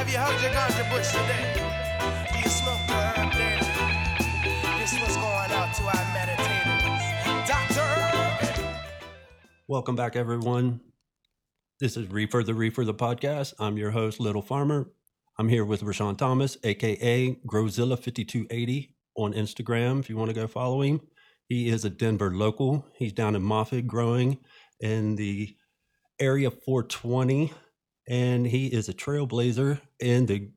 Have you hugged your ganja bush today? Do you smoke your herb daily? This was going out to our meditators. Dr. Welcome back, everyone. This is Refer the Reefer the podcast. I'm your host, Little Farmer. I'm here with Rashon Thomas, aka Growzilla5280 on Instagram. If you want to go follow him, he is a Denver local. He's down in Moffat growing in the area 420, and he is a trailblazer in the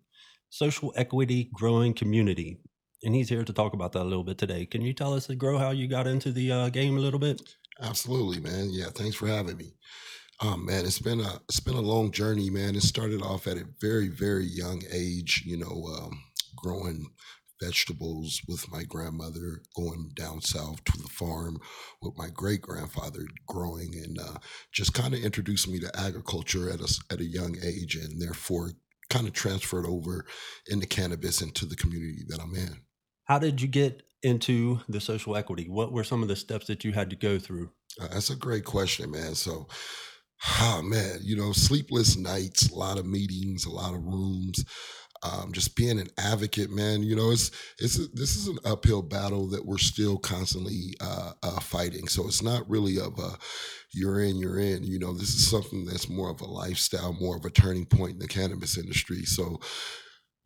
social equity growing community. And he's here to talk about that a little bit today. Can you tell us, Grow, how you got into the uh, game a little bit? Absolutely, man. Yeah, thanks for having me. Um, man, it's been a it's been a long journey, man. It started off at a very very young age, you know, um, growing vegetables with my grandmother, going down south to the farm with my great grandfather, growing, and uh, just kind of introduced me to agriculture at a at a young age, and therefore kind of transferred over into cannabis into the community that I'm in. How did you get into the social equity? What were some of the steps that you had to go through? Uh, that's a great question, man. So, ah, man, you know, sleepless nights, a lot of meetings, a lot of rooms. Um, just being an advocate, man. You know, it's it's a, this is an uphill battle that we're still constantly uh, uh, fighting. So it's not really of a you're in, you're in. You know, this is something that's more of a lifestyle, more of a turning point in the cannabis industry. So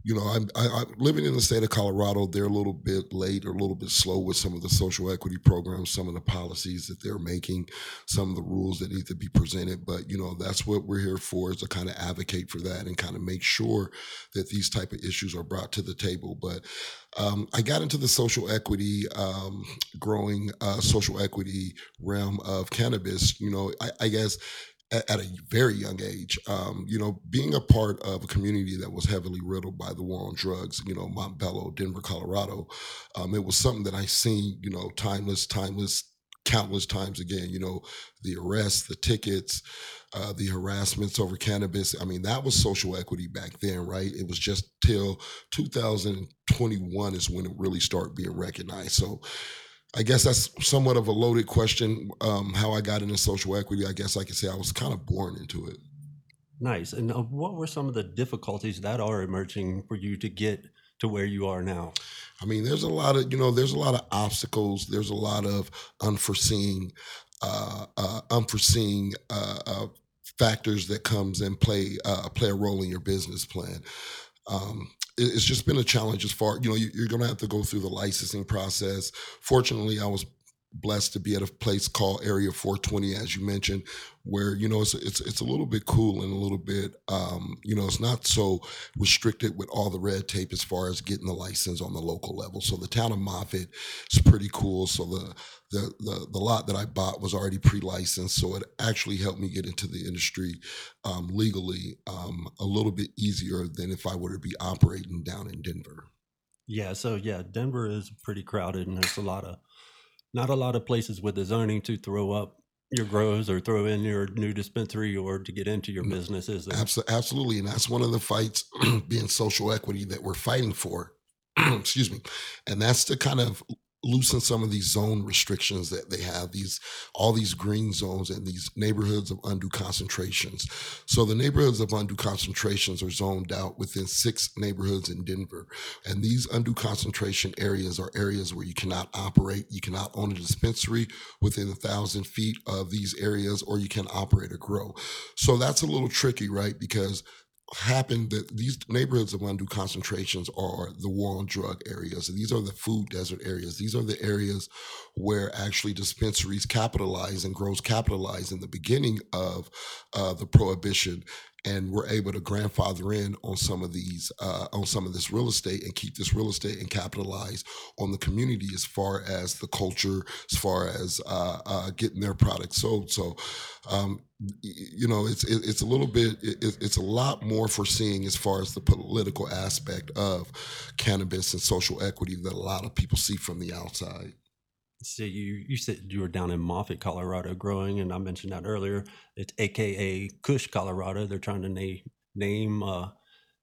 you know, I'm I, I, living in the state of Colorado. They're a little bit late or a little bit slow with some of the social equity programs, some of the policies that they're making, some of the rules that need to be presented. But you know, that's what we're here for is to kind of advocate for that and kind of make sure that these type of issues are brought to the table. But um, I got into the social equity, um, growing uh, social equity realm of cannabis. You know, I, I guess at, at a very young age. Um, you know, being a part of a community that was heavily riddled by the war on drugs, you know, Montbello, Denver, Colorado, um, it was something that I seen, you know, timeless, timeless, countless times again. You know, the arrests, the tickets, uh, the harassments over cannabis. I mean, that was social equity back then, right? It was just till 2021 is when it really started being recognized. So I guess that's somewhat of a loaded question. Um, how I got into social equity, I guess I could say I was kind of born into it. Nice. And uh, what were some of the difficulties that are emerging for you to get to where you are now? I mean, there's a lot of you know, there's a lot of obstacles. There's a lot of unforeseen, uh, uh, unforeseen uh, uh, factors that comes and play uh, play a role in your business plan. Um, it's just been a challenge as far you know you, you're going to have to go through the licensing process. Fortunately, I was blessed to be at a place called Area 420, as you mentioned, where you know it's it's it's a little bit cool and a little bit um, you know it's not so restricted with all the red tape as far as getting the license on the local level. So the town of Moffat is pretty cool. So the the the, the lot that I bought was already pre-licensed, so it actually helped me get into the industry um, legally um, a little bit easier than if I were to be operating down in Denver. Yeah. So, yeah, Denver is pretty crowded and there's a lot of, not a lot of places with the zoning to throw up your grows or throw in your new dispensary or to get into your business, is there? Abso- Absolutely, and that's one of the fights, being social equity, that we're fighting for. Excuse me, and that's the kind of loosen some of these zone restrictions that they have. These all these green zones and these neighborhoods of undue concentrations. So the neighborhoods of undue concentrations are zoned out within six neighborhoods in Denver, and these undue concentration areas are areas where you cannot operate, you cannot own a dispensary within a thousand feet of these areas, or you can operate or grow. So that's a little tricky, right? Because happened that these neighborhoods of undue concentrations are the war on drug areas. These are the food desert areas. These are the areas where actually dispensaries capitalize and grows capitalize in the beginning of uh, the prohibition and we're able to grandfather in on some of these uh, on some of this real estate and keep this real estate and capitalize on the community as far as the culture as far as uh, uh, getting their products sold. So um, you know it's it, it's a little bit it, it- it's a lot more foreseeing as far as the political aspect of cannabis and social equity that a lot of people see from the outside So you you said you were down in Moffat, Colorado, growing, and I mentioned that earlier. It's AKA Kush, Colorado. They're trying to name name uh,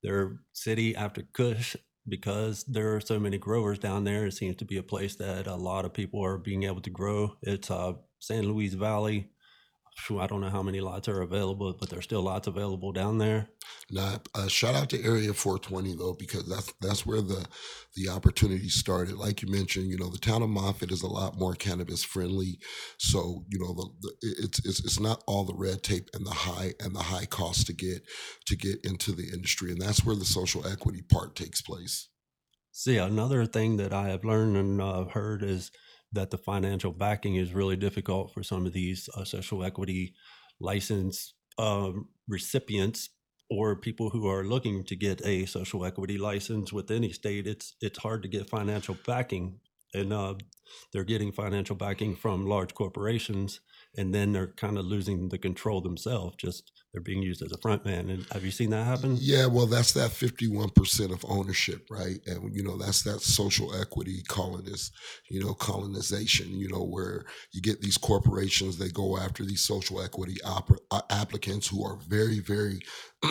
their city after Kush because there are so many growers down there. It seems to be a place that a lot of people are being able to grow. It's uh, San Luis Valley. I don't know how many lots are available, but there's still lots available down there. Nah, uh, shout out to Area 420 though, because that's that's where the the opportunity started. Like you mentioned, you know, the town of Moffat is a lot more cannabis friendly, so you know, the, the it's, it's it's not all the red tape and the high and the high cost to get to get into the industry, and that's where the social equity part takes place. See, another thing that I have learned and uh, heard is that the financial backing is really difficult for some of these uh, social equity license um, recipients or people who are looking to get a social equity license with any state. It's it's hard to get financial backing, and uh, they're getting financial backing from large corporations, and then they're kind of losing the control themselves. Just they're being used as a front man. And have you seen that happen? Yeah, well, that's that 51% of ownership, right? And, you know, that's that social equity colonist, you know, colonization, you know, where you get these corporations, they go after these social equity op- uh, applicants who are very, very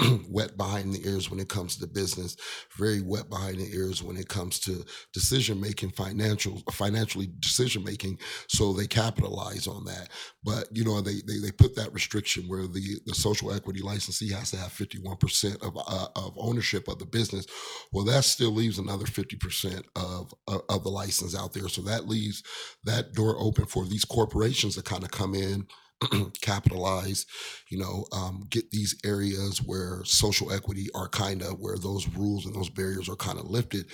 wet behind the ears when it comes to business, very wet behind the ears when it comes to decision making, financial, financially decision making. So they capitalize on that. But, you know, they, they, they put that restriction where the, the social equity licensee has to have 51% of, uh, of ownership of the business. Well, that still leaves another 50% of, of, of the license out there. So that leaves that door open for these corporations to kind of come in, capitalize, you know, um, get these areas where social equity are kind of where those rules and those barriers are kind of lifted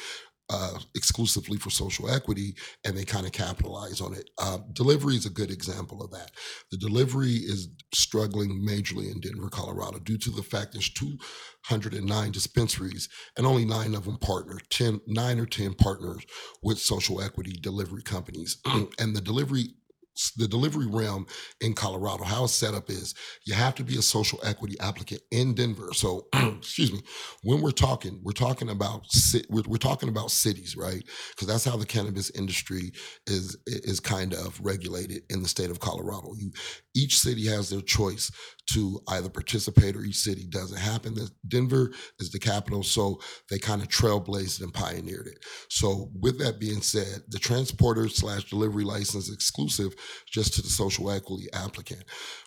uh, exclusively for social equity and they kind of capitalize on it. Uh, delivery is a good example of that. The delivery is struggling majorly in Denver, Colorado, due to the fact there's 209 dispensaries and only nine of them partner, 10, nine or 10 partners with social equity delivery companies. and the delivery the delivery realm in Colorado, how it's set up is you have to be a social equity applicant in Denver. So, excuse me, when we're talking, we're talking about we're, we're talking about cities, right? Because that's how the cannabis industry is is kind of regulated in the state of Colorado. You each city has their choice to either participate or each city doesn't happen. Denver is the capital, so they kind of trailblazed and pioneered it. So, with that being said, the transporter slash delivery license exclusive just to the social equity applicant.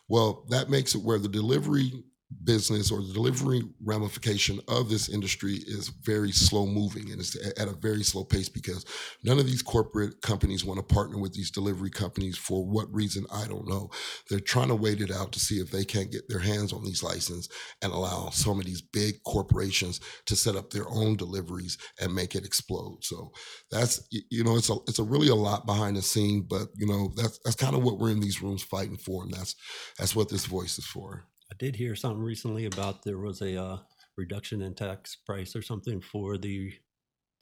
Well, that makes it where the delivery business or the delivery ramification of this industry is very slow moving and it's at a very slow pace because none of these corporate companies want to partner with these delivery companies for what reason I don't know. They're trying to wait it out to see if they can't get their hands on these licenses and allow some of these big corporations to set up their own deliveries and make it explode. So that's you know it's a it's a really a lot behind the scene, but you know that's that's kind of what we're in these rooms fighting for, and that's that's what this voice is for. I did hear something recently about there was a uh, reduction in tax price or something for the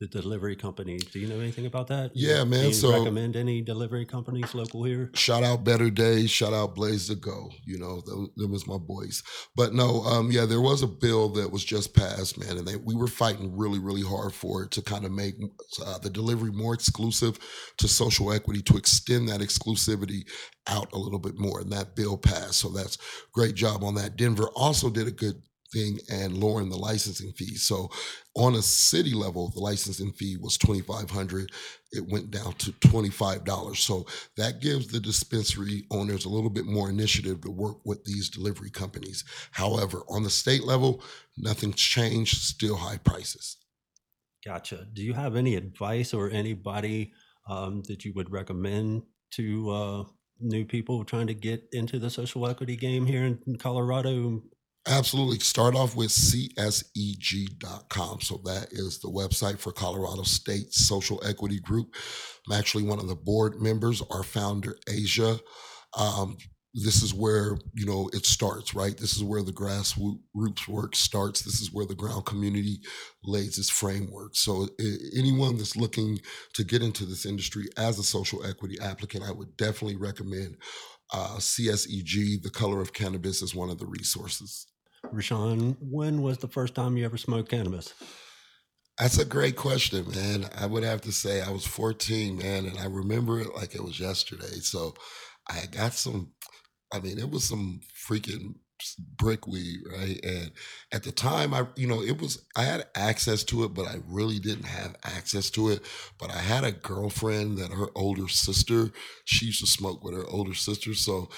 the delivery companies. Do you know anything about that? Yeah, man. Do you so recommend any delivery companies local here? Shout out Better Days. Shout out Blaze to Go. You know, them, them was my boys. But no, um, yeah, there was a bill that was just passed, man, and they, we were fighting really, really hard for it to kind of make uh, the delivery more exclusive to social equity, to extend that exclusivity out a little bit more. And that bill passed. So that's great job on that. Denver also did a good thing and lowering the licensing fee. So on a city level, the licensing fee was 2500 It went down to $25. So that gives the dispensary owners a little bit more initiative to work with these delivery companies. However, on the state level, nothing's changed, still high prices. Gotcha. Do you have any advice or anybody um, that you would recommend to uh, new people trying to get into the social equity game here in Colorado Absolutely. Start off with cseg.com. So that is the website for Colorado State Social Equity Group. I'm actually one of the board members, our founder, Asia. Um, this is where you know it starts right this is where the grassroots work starts this is where the ground community lays its framework so anyone that's looking to get into this industry as a social equity applicant i would definitely recommend uh, cseg the color of cannabis is one of the resources Rashon, when was the first time you ever smoked cannabis? That's a great question, man. I would have to say I was 14, man, and I remember it like it was yesterday. So I got some, I mean, it was some freaking brick weed, right? And at the time, I, you know, it was, I had access to it, but I really didn't have access to it. But I had a girlfriend that her older sister, she used to smoke with her older sister. So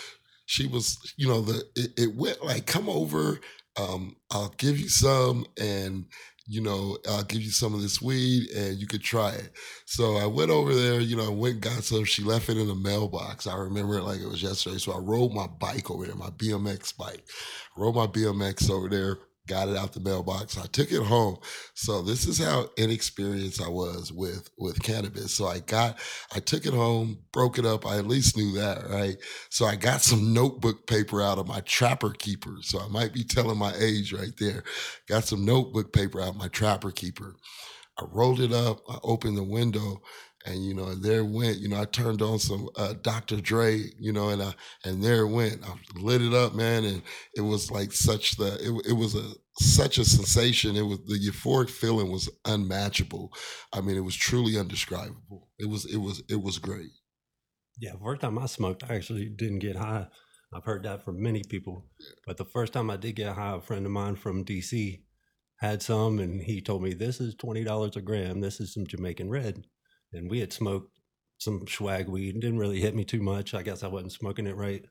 she was, you know, the it, it, went like come over um, I'll give you some, and you know, I'll give you some of this weed, and you could try it. So I went over there, you know, I went got some. She left it in the mailbox. I remember it like it was yesterday. So I rode my bike over there, my BMX bike. rode my BMX over there got it out the mailbox. I took it home. So this is how inexperienced I was with with cannabis. So I got I took it home, broke it up. I at least knew that, right? So I got some notebook paper out of my trapper keeper. So I might be telling my age right there. Got some notebook paper out of my trapper keeper. I rolled it up, I opened the window, and you know there went you know i turned on some uh, dr dre you know and I, and there went. I lit it up man and it was like such the it, it was a such a sensation. It was the euphoric feeling was unmatchable. I mean it was truly undescribable. It was it was it was great. Yeah first time i smoked i actually didn't get high. I've heard that from many people. But the first time i did get high a friend of mine from dc had some and he told me this is $20 a gram. This is some jamaican red and we had smoked some swag weed. It didn't really hit me too much. I guess I wasn't smoking it right.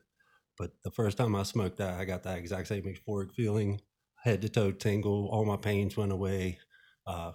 But the first time I smoked that, I got that exact same euphoric feeling, head to toe tingle. All my pains went away. Uh,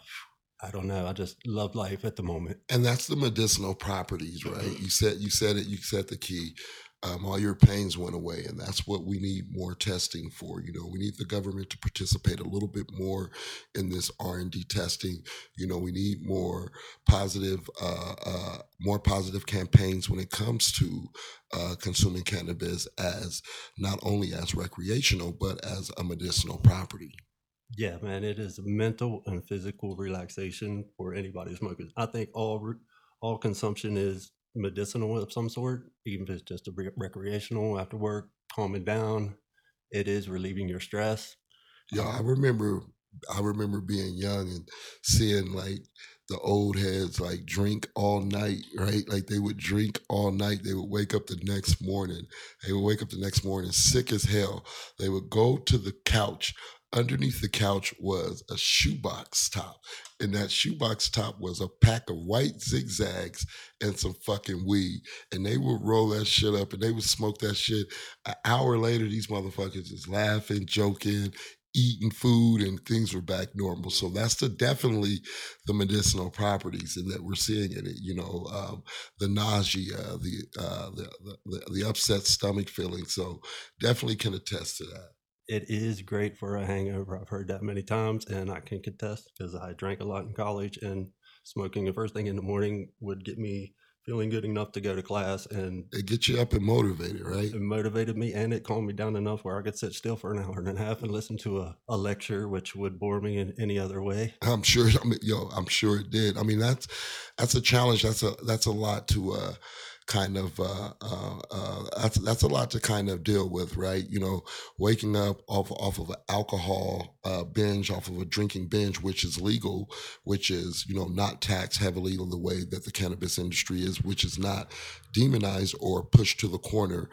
I don't know. I just love life at the moment. And that's the medicinal properties, right? You said you said it. You said the key um, all your pains went away and that's what we need more testing for you know? We need the government to participate a little bit more in this r&d testing. You know we need more positive uh, uh, more positive campaigns when it comes to uh, consuming cannabis as not only as recreational but as a medicinal property. Yeah man it is mental and physical relaxation for anybody smoking. I think all all consumption is medicinal of some sort, even if it's just a re- recreational after work, calming down. It is relieving your stress. Yeah, I um, remember. I remember being young and seeing like the old heads like drink all night, right? Like they would drink all night. They would wake up the next morning. They would wake up the next morning sick as hell. They would go to the couch underneath the couch was a shoebox top. And that shoebox top was a pack of white zigzags and some fucking weed. And they would roll that shit up and they would smoke that shit. An hour later, these motherfuckers is laughing, joking, eating food, and things were back normal. So that's the definitely the medicinal properties and that we're seeing in it. You know, um, the nausea, the, uh, the, the the upset stomach feeling. So definitely can attest to that it is great for a hangover. I've heard that many times, and I can contest because I drank a lot in college, and smoking the first thing in the morning would get me feeling good enough to go to class and it gets you up and motivated right? It motivated me and it calmed me down enough where i could sit still for an hour and a half and listen to a, a lecture which would bore me in any other way. I'm sure I mean, yo i'm sure it did. I mean that's that's a challenge. That's a that's a lot to uh kind of uh, uh, uh, that's that's a lot to kind of deal with, right? You know, waking up off off of an alcohol uh, binge, off of a drinking binge, which is legal, which is you know not taxed heavily in the way that the cannabis industry is, which is not demonized or pushed to the corner.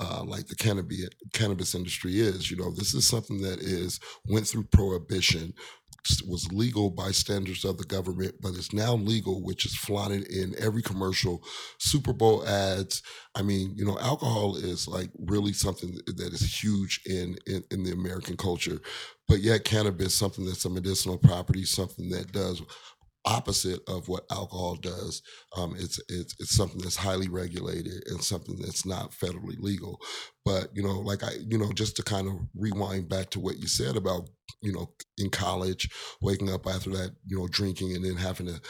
Uh, like the cannabis cannabis industry is, you know, this is something that is went through prohibition, was legal by standards of the government, but it's now legal, which is flaunted in every commercial, Super Bowl ads. I mean, you know, alcohol is like really something that is huge in, in, in the American culture, but yet cannabis, something that's a medicinal property, something that does opposite of what alcohol does. Um, it's, it's it's something that's highly regulated and something that's not federally legal. But you know, like I, you know, just to kind of rewind back to what you said about you know in college, waking up after that, you know, drinking and then having to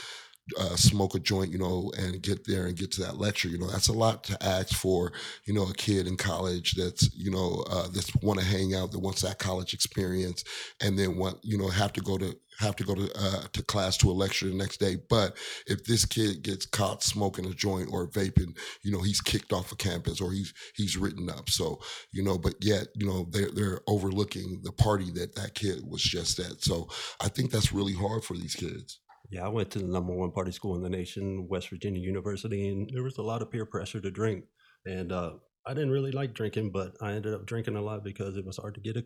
uh, smoke a joint, you know, and get there and get to that lecture. You know, that's a lot to ask for, you know, a kid in college that's, you know, uh, that's want to hang out, that wants that college experience, and then want, you know, have to go to have to go to uh, to class to a lecture the next day. But if this kid gets caught smoking a joint or vaping, you know, he's kicked off of campus or he's he's written up. So you know, but yet you know they're they're overlooking the party that that kid was just at. So I think that's really hard for these kids. Yeah, I went to the number one party school in the nation, West Virginia University, and there was a lot of peer pressure to drink. And uh, I didn't really like drinking, but I ended up drinking a lot because it was hard to get a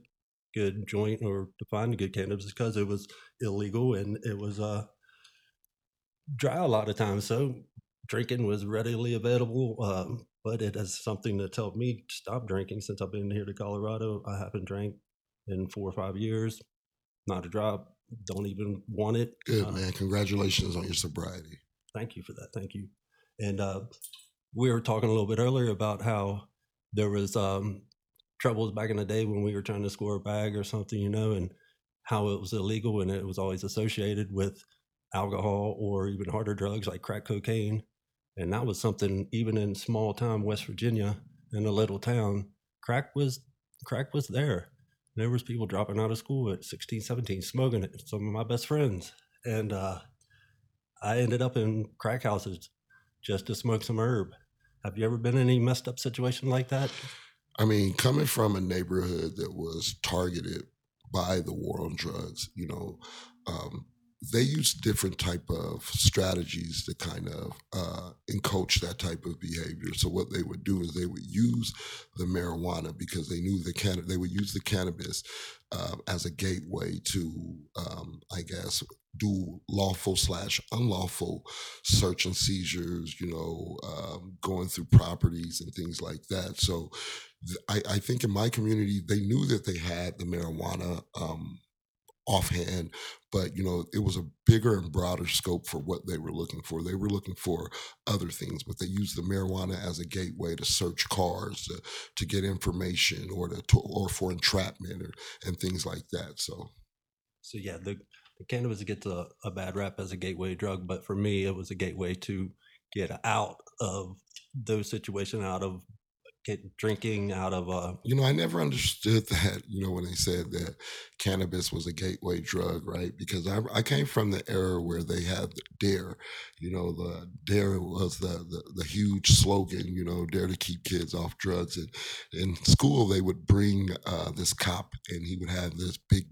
good joint or to find a good cannabis because it was illegal and it was uh, dry a lot of times. So drinking was readily available, um, but it has something that's helped me stop drinking since I've been here to Colorado. I haven't drank in four or five years. Not a drop. Don't even want it. Good Uh, man. Congratulations on your sobriety. Thank you for that. Thank you. And uh, we were talking a little bit earlier about how there was um, troubles back in the day when we were trying to score a bag or something, you know, and how it was illegal and it was always associated with alcohol or even harder drugs like crack cocaine. And that was something even in small town West Virginia, in a little town, crack was crack was there. There was people dropping out of school at 16, 17, smoking it. Some of my best friends. And uh, I ended up in crack houses just to smoke some herb. Have you ever been in any messed up situation like that? I mean, coming from a neighborhood that was targeted by the war on drugs, you know, um, they use different type of strategies to kind of uh, that type of behavior. So what they would do is they would use the marijuana because they knew the can they would use the cannabis uh, as a gateway to, um, I guess, do lawful slash unlawful search and seizures. You know, um, going through properties and things like that. So I, I think in my community they knew that they had the marijuana. Um, offhand but you know it was a bigger and broader scope for what they were looking for they were looking for other things but they used the marijuana as a gateway to search cars to, to get information or to, to or for entrapment or, and things like that so So yeah, the, the cannabis gets a, a bad rap as a gateway drug, but for me, it was a gateway to get out of those situations, out of get drinking, out of a. you know i never understood that you know when they said that cannabis was a gateway drug right because i, I came from the era where they had dare you know the dare was the, the the huge slogan you know dare to keep kids off drugs and in school they would bring uh, this cop and he would have this big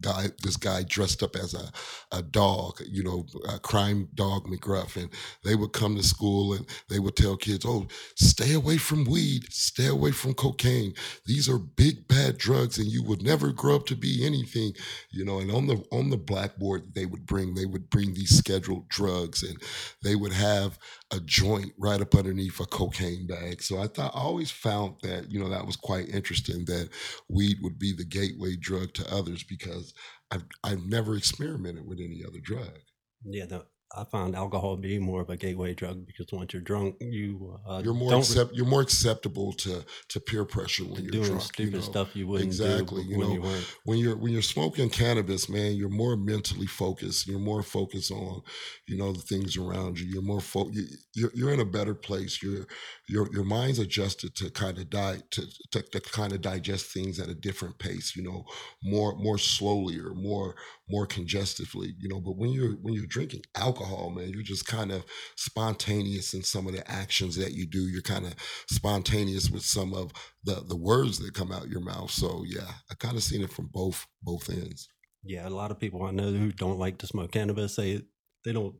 guy this guy dressed up as a, a dog you know a crime dog mcgruff. And they would come to school and they would tell kids oh stay away from weed. Stay away from cocaine. These are big bad drugs and you would never grow up to be anything. You know and on the on the blackboard they would bring they would bring these scheduled drugs and they would have a joint right up underneath a cocaine bag. So i thought i always found that you know that was quite interesting that weed would be the gateway drug to others because I've I've never experimented with any other drug. yeah. I find alcohol being more of a gateway drug because once you're drunk, you uh, You're more accept, you're more acceptable to to peer pressure when you're doing drunk. stupid you know? stuff you wouldn't Exactly, do you when know, you when you're when you're smoking cannabis, man, you're more mentally focused. You're more focused on, you know, the things around you. You're more fo- you, you're you're in a better place. Your your your mind's adjusted to kind of die to, to to kind of digest things at a different pace. You know, more more slowly or more more congestively. You know, but when you're when you're drinking alcohol, man, you're just kind of spontaneous in some of the actions that you do. You're kind of spontaneous with some of the the words that come out your mouth. So yeah, I kind of seen it from both both ends. Yeah, a lot of people I know who don't like to smoke cannabis say they don't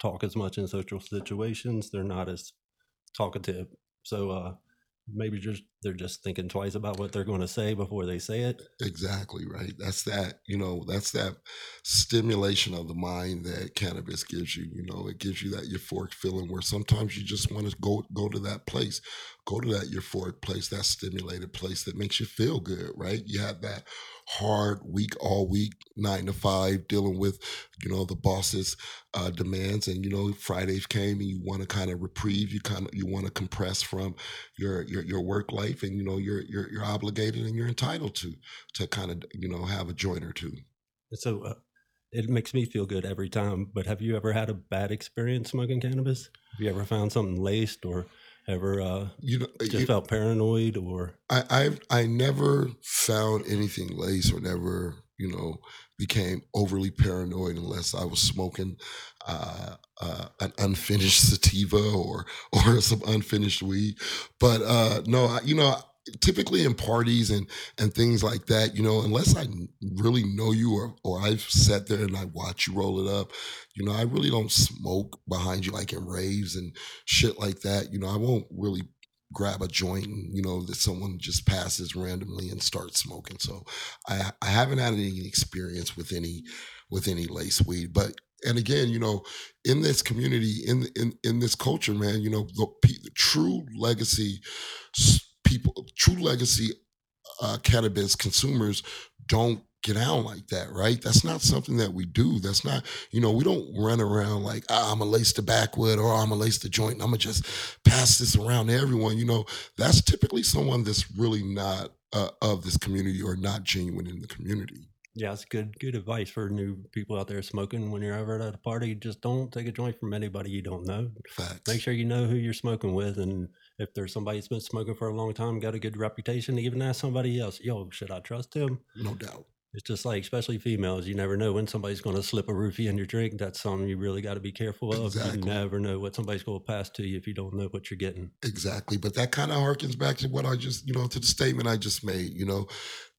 talk as much in social situations. They're not as talkative. So uh, maybe just they're just thinking twice about what they're going to say before they say it. Exactly right. That's that. You know, that's that stimulation of the mind that cannabis gives you. You know, it gives you that euphoric feeling where sometimes you just want to go go to that place, go to that euphoric place, that stimulated place that makes you feel good. Right? You have that hard week all week nine to five dealing with you know the boss's uh, demands and you know fridays came and you want to kind of reprieve you kind of you want to compress from your, your your work life and you know you're you're you're obligated and you're entitled to to kind of you know have a joint or two So uh, it makes me feel good every time. But have you ever had a bad experience smoking cannabis? Have you ever found something laced or ever uh, you know just it- felt paranoid or I I've, I never found anything laced or never you know became overly paranoid unless I was smoking uh, uh, an unfinished sativa or or some unfinished weed. But uh, no, I, you know. Typically in parties and and things like that, you know, unless I really know you or or I've sat there and I watch you roll it up, you know, I really don't smoke behind you like in raves and shit like that. You know, I won't really grab a joint you know that someone just passes randomly and starts smoking. So i i haven't had any experience with any with any lace weed. But and again you know in this community in in in this culture man you know the, the true legacy people true legacy uh, cannabis consumers don't get out like that, right? That's not something that we do. That's not, you know, we don't run around like, ah, I'm gonna lace the backwood or I'm gonna lace the joint and I'm gonna just pass this around to everyone. You know, that's typically someone that's really not uh, of this community or not genuine in the community. Yeah, it's good good advice for new people out there smoking when you're ever at a party. Just don't take a joint from anybody you don't know. Facts. Make sure you know who you're smoking with and if there's somebody that's been smoking for a long time, got a good reputation, even ask somebody else, yo, should I trust him? No doubt. It's just like, especially females, you never know when somebody's going to slip a roofie in your drink. That's something you really got to be careful of. Exactly. You never know what somebody's going to pass to you if you don't know what you're getting. Exactly. But that kind of harkens back to what I just, you know, to the statement I just made, you know,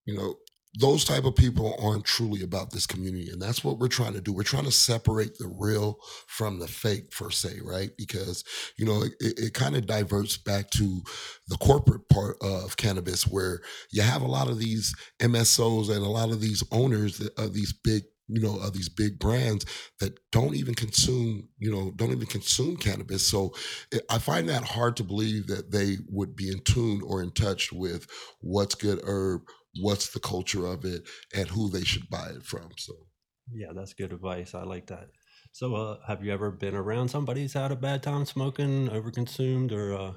you know, those type of people aren't truly about this community and that's what we're trying to do. We're trying to separate the real from the fake per se right? Because you know it, it kind of diverts back to the corporate part of cannabis where you have a lot of these msos and a lot of these owners of these big you know of these big brands that don't even consume you know don't even consume cannabis. So it, i find that hard to believe that they would be in tune or in touch with what's good herb what's the culture of it and who they should buy it from so Yeah, that's good advice. I like that. So, uh, have you ever been around somebody who's had a bad time smoking, overconsumed, or uh,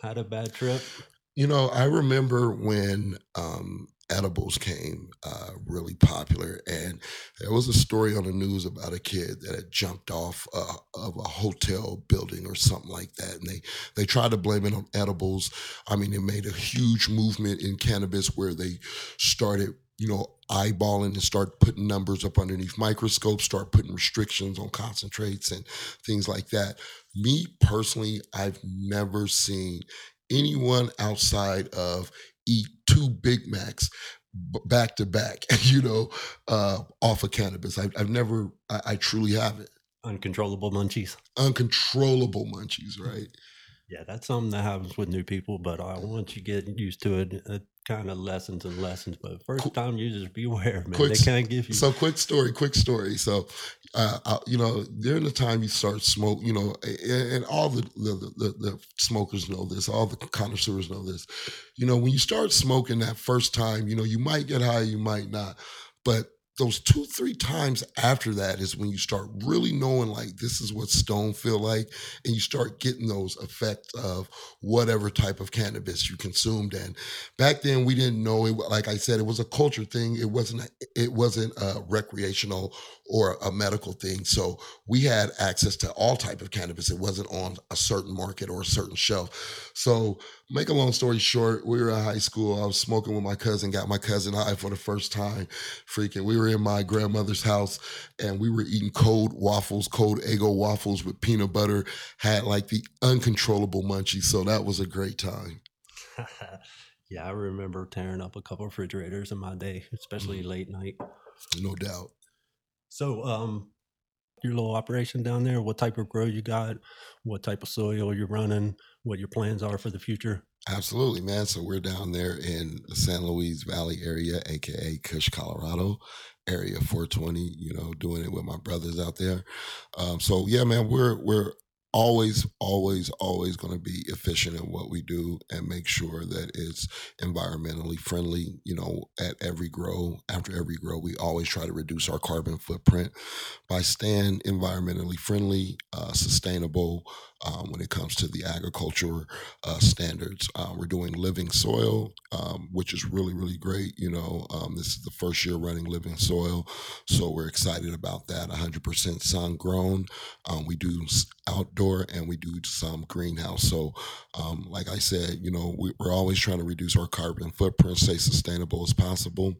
had a bad trip? You know, I remember when um, edibles came uh, really popular, and there was a story on the news about a kid that had jumped off uh, of a hotel building or something like that, and they they tried to blame it on edibles. I mean, it made a huge movement in cannabis where they started. You know, eyeballing and start putting numbers up underneath microscopes, start putting restrictions on concentrates and things like that. Me personally, I've never seen anyone outside of eat two Big Macs back to back, you know, uh, off of cannabis. I've, I've never, I, I truly haven't. Uncontrollable munchies. Uncontrollable munchies, right? Yeah, that's something that happens with new people, but uh, once you get used to it, it kind of lessons and lessons. But first time users, beware, man. quick They can't give you. So, quick story, quick story. So, uh, uh, you know, during the time you start smoke, you know, and, and all the the, the the smokers know this, all the connoisseurs know this. You know, when you start smoking that first time, you know, you might get high, you might not, but those two three times after that is when you start really knowing like this is what stone feel like and you start getting those effects of whatever type of cannabis you consumed and back then we didn't know it like i said it was a culture thing. It wasn't it wasn't a recreational or a medical thing. So we had access to all type of cannabis. It wasn't on a certain market or a certain shelf. So make a long story short we were in high school. I was smoking with my cousin got my cousin high for the first time. Freaking we were in my grandmother's house and we were eating cold waffles cold eggo waffles with peanut butter had like the uncontrollable munchies. So that was a great time. Yeah, I remember tearing up a couple refrigerators in my day, especially late night. no doubt. So, um, your little operation down there, what type of grow you got, what type of soil you're running, what your plans are for the future. Absolutely, man. So we're down there in the San Luis Valley area, aka Kush, Colorado, area 420. You know, doing it with my brothers out there. Um, so yeah, man, we're we're always, always, always going to be efficient in what we do and make sure that it's environmentally friendly. You know, at every grow, after every grow, we always try to reduce our carbon footprint by staying environmentally friendly, uh, sustainable um, when it comes to the agriculture uh, standards. Um, we're doing living soil, um, which is really, really great. You know, um, this is the first year running living soil, so we're excited about that. 100% sun grown. Um, we do s- outdoor and we do some greenhouse. So, um, like I said, you know, we, we're always trying to reduce our carbon footprint, stay sustainable as possible.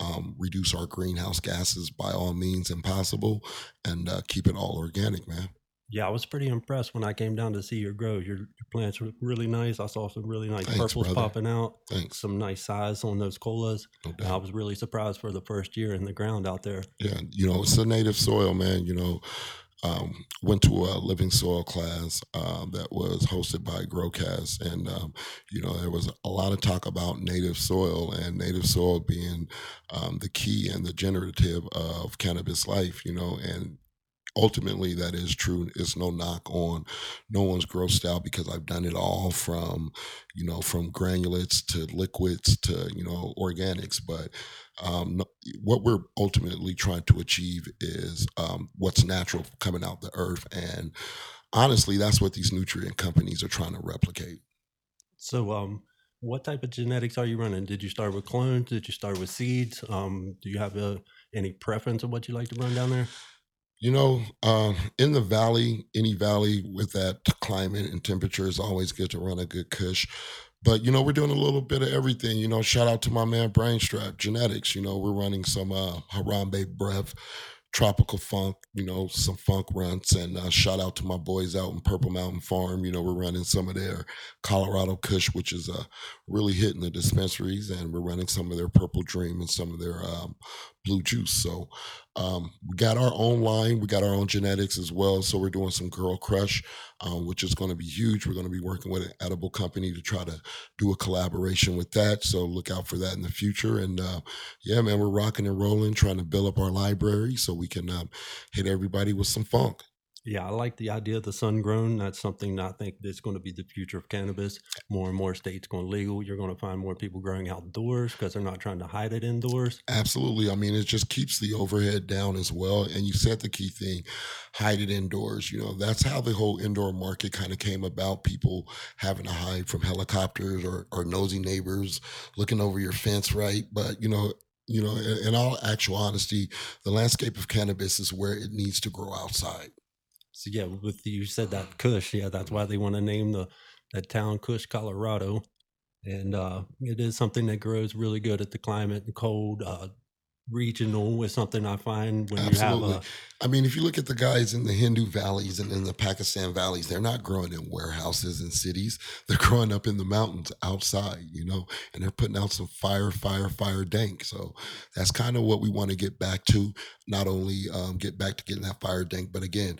Um, reduce our greenhouse gases by all means and possible, and uh, keep it all organic, man. Yeah, I was pretty impressed when I came down to see your grow. Your, your plants were really nice. I saw some really nice Thanks, purples brother. popping out, Thanks. some nice size on those colas. No I was really surprised for the first year in the ground out there. Yeah, you know, it's a native soil, man. You know, um, went to a living soil class um, that was hosted by Growcast, and um, you know, there was a lot of talk about native soil and native soil being um, the key and the generative of cannabis life. You know, and ultimately that is true. It's no knock on no one's growth style because I've done it all from, you know, from granulates to liquids to you know organics. But um, what we're ultimately trying to achieve is um, what's natural coming out the earth, and honestly, that's what these nutrient companies are trying to replicate. So, um, what type of genetics are you running? Did you start with clones? Did you start with seeds? Um, do you have a, any preference of what you like to run down there? You know, um, in the valley, any valley with that climate and temperature is always good to run a good Kush. But you know, we're doing a little bit of everything. You know, shout out to my man Brainstrap Genetics. You know, we're running some uh, Harambe Breath, tropical funk. You know, some funk runs, and uh, shout out to my boys out in Purple Mountain Farm. You know, we're running some of their Colorado Kush, which is uh, really hitting the dispensaries, and we're running some of their Purple Dream and some of their um, Blue Juice. So um, we got our own line. We got our own genetics as well. So we're doing some Girl Crush, um, which is going to be huge. We're going to be working with an edible company to try to do a collaboration with that. So look out for that in the future. And uh, yeah, man, we're rocking and rolling, trying to build up our library so we can um, hit everybody with some funk. Yeah, I like the idea of the sun grown. That's something I think that's going to be the future of cannabis. More and more states going legal. You're going to find more people growing outdoors because they're not trying to hide it indoors. Absolutely. I mean, it just keeps the overhead down as well. And you said the key thing hide it indoors. You know, that's how the whole indoor market kind of came about. People having to hide from helicopters or, or nosy neighbors looking over your fence, right? But, you know, you know, in all actual honesty, the landscape of cannabis is where it needs to grow outside. So yeah, with you said that Kush, yeah, that's why they want to name the that town Kush, Colorado, and uh, it is something that grows really good at the climate and cold. Uh, regional is something I find when Absolutely. you have I mean, if you look at the guys in the Hindu valleys and in the Pakistan valleys, they're not growing in warehouses and cities. They're growing up in the mountains outside, you know, and they're putting out some fire, fire, fire dank. So that's kind of what we want to get back to. Not only um, get back to getting that fire dank, but again,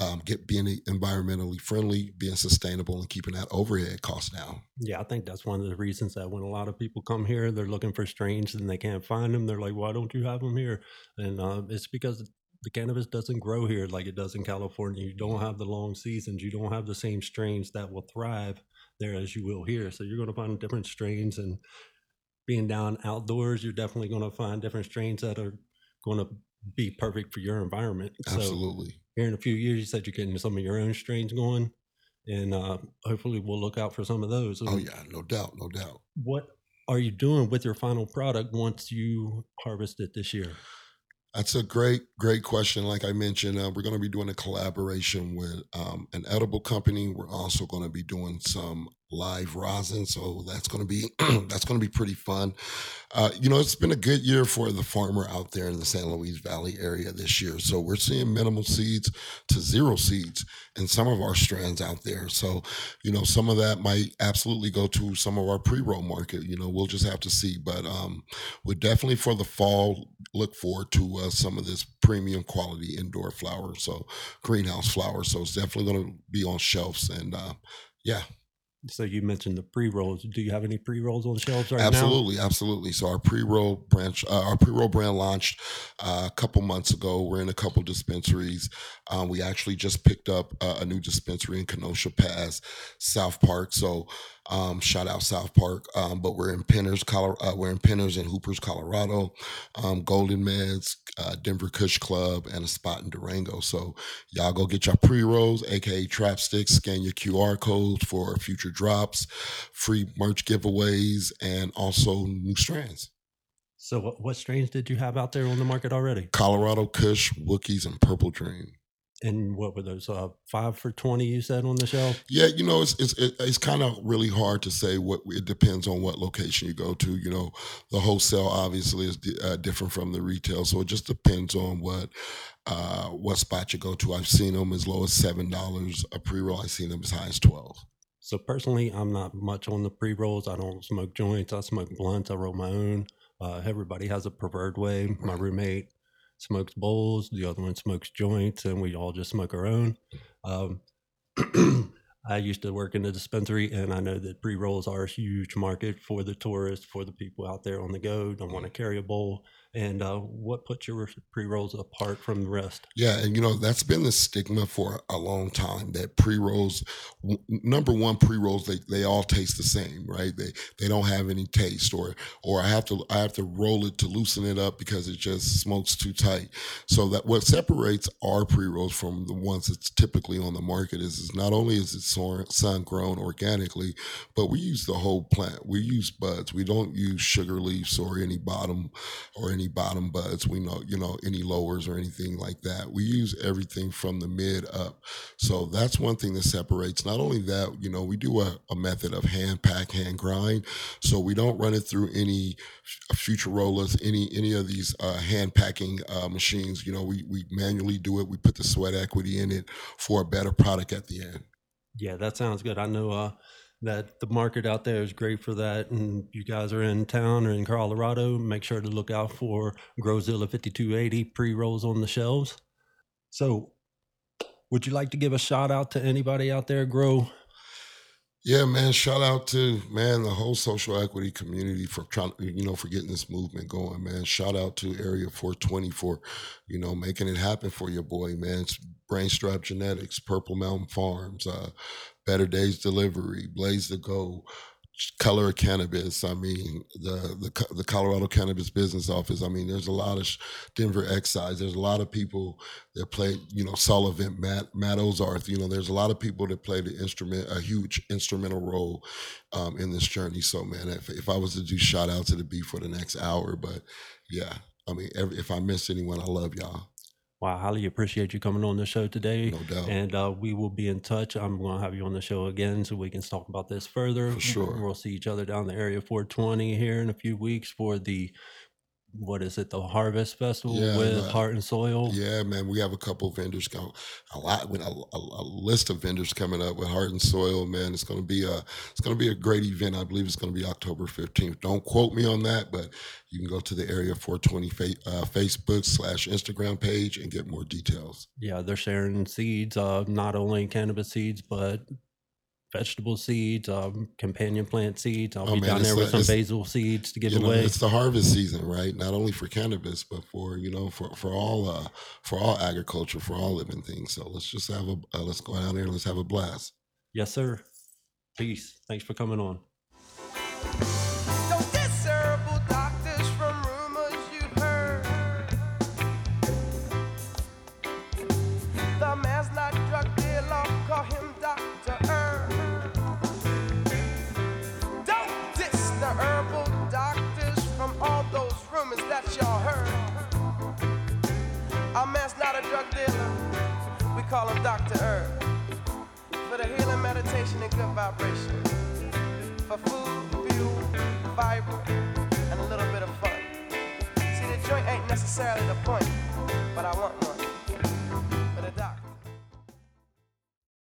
um, get being environmentally friendly, being sustainable, and keeping that overhead cost down. Yeah, I think that's one of the reasons that when a lot of people come here, they're looking for strains and they can't find them. They're like, "Why don't you have them here?" And uh, it's because the cannabis doesn't grow here like it does in California. You don't have the long seasons. You don't have the same strains that will thrive there as you will here. So you're going to find different strains. And being down outdoors, you're definitely going to find different strains that are going to be perfect for your environment. So Absolutely. Here in a few years, you said you're getting some of your own strains going, and uh, hopefully we'll look out for some of those. Oh yeah, no doubt, no doubt. What are you doing with your final product once you harvest it this year? That's a great, great question. Like I mentioned, uh, we're going to be doing a collaboration with um, an edible company. We're also going to be doing some live rosin, so that's going to be that's going to be pretty fun. Uh, you know, it's been a good year for the farmer out there in the San Luis Valley area this year. So we're seeing minimal seeds to zero seeds in some of our strands out there. So, you know, some of that might absolutely go to some of our pre-roll market. You know, we'll just have to see. But um, we're definitely for the fall look forward to uh, some of this premium quality indoor flower. So greenhouse flower. So it's definitely going to be on shelves. And uh, yeah, So you mentioned the pre rolls. Do you have any pre rolls on shelves right now? absolutely, absolutely. So our pre-roll branch, uh, our pre-roll brand launched uh, a couple months ago. We're in a couple dispensaries. Um, we actually just picked up uh, a new dispensary in Kenosha Pass, South Park. So um, shout out South Park. Um, but we're in Pinners, Colorado. Uh, we're in Pinners and Hoopers, Colorado. Um, Golden Meds, uh, Denver Kush Club, and a spot in Durango. So y'all go get your pre-rolls, aka trap sticks. Scan your QR codes for future drops free merch giveaways, and also new strands. So what, what strains did you have out there on the market already? Colorado Kush, Wookiees, and Purple Dream. And what were those? Uh, five for twenty you said on the shelf. Yeah, you know, it's it's it's kind of really hard to say what it depends on what location you go to. You know, the wholesale obviously is di- uh, different from the retail, so it just depends on what uh, what spot you go to. I've seen them as low as seven dollars a pre roll. I've seen them as high as twelve. So personally, I'm not much on the pre rolls. I don't smoke joints. I smoke blunts. I roll my own. Uh, everybody has a preferred way. My roommate smokes bowls. The other one smokes joints, and we all just smoke our own. Um, I used to work in the dispensary, and I know that pre rolls are a huge market for the tourists, for the people out there on the go. Don't want to carry a bowl, And uh, what puts your pre rolls apart from the rest? Yeah, and you know that's been the stigma for a long time that pre rolls, number one, pre rolls they, they all taste the same, right? They they don't have any taste, or or I have to I have to roll it to loosen it up because it just smokes too tight. So that what separates our pre rolls from the ones that's typically on the market is, is not only is it sun grown organically, but we use the whole plant. We use buds. We don't use sugar leaves or any bottom or any bottom buds. We know, you know, any lowers or anything like that. We use everything from the mid up. So that's one thing that separates. Not only that, you know, we do a, a method of hand pack, hand grind. So we don't run it through any Futurolas, any any of these uh, hand packing uh, machines. You know, we we manually do it. We put the sweat equity in it for a better product at the end. Yeah, that sounds good. I know uh, that the market out there is great for that. And you guys are in town or in Colorado, make sure to look out for Growzilla 5280 pre rolls on the shelves. So, would you like to give a shout out to anybody out there, Grow? Yeah, man. Shout out to man the whole social equity community for trying, you know, for getting this movement going, man. Shout out to Area 420 for, you know, making it happen for your boy, man. It's Brainstrap Genetics, Purple Mountain Farms, uh, Better Days Delivery, Blaze to Go, Color of Cannabis. I mean, the, the the Colorado Cannabis Business Office. I mean, there's a lot of Denver Excise. There's a lot of people that play. You know, Sullivan, Matt Matt Ozarth. You know, there's a lot of people that play the instrument, a huge instrumental role um, in this journey. So, man, if, if I was to do shout out to the beat for the next hour, but yeah, I mean, every, if I miss anyone, I love y'all. Well, I highly appreciate you coming on the show today. No doubt. And uh, we will be in touch. I'm going to have you on the show again so we can talk about this further. For sure. We'll see each other down the area 420 here in a few weeks for the what is it, the Harvest Festival yeah, with Heart and Soil? Yeah, man, we have a couple vendors going, a lot with a, a, a, list of vendors coming up with Heart and Soil. Man, it's going to be a it's going to be a great event. I believe it's going to be October fifteenth. Don't quote me on that, but you can go to the Area 420 fa- uh, Facebook slash Instagram page and get more details. Yeah, they're sharing seeds, uh, not only cannabis seeds, but vegetable seeds, um, companion plant seeds. I'll oh, be man, down there with some basil seeds to give you know, away. It's the harvest season, right? Not only for cannabis, but for you know, for for all uh, for all agriculture, for all living things. So let's just have a uh, let's go down there let's have a blast. Yes, sir. Peace. Thanks for coming on. Call him Dr. Herb. For the healing meditation and good vibration. For food, fuel, fiber, and a little bit of fun. See, the joint ain't necessarily the point, but I want one.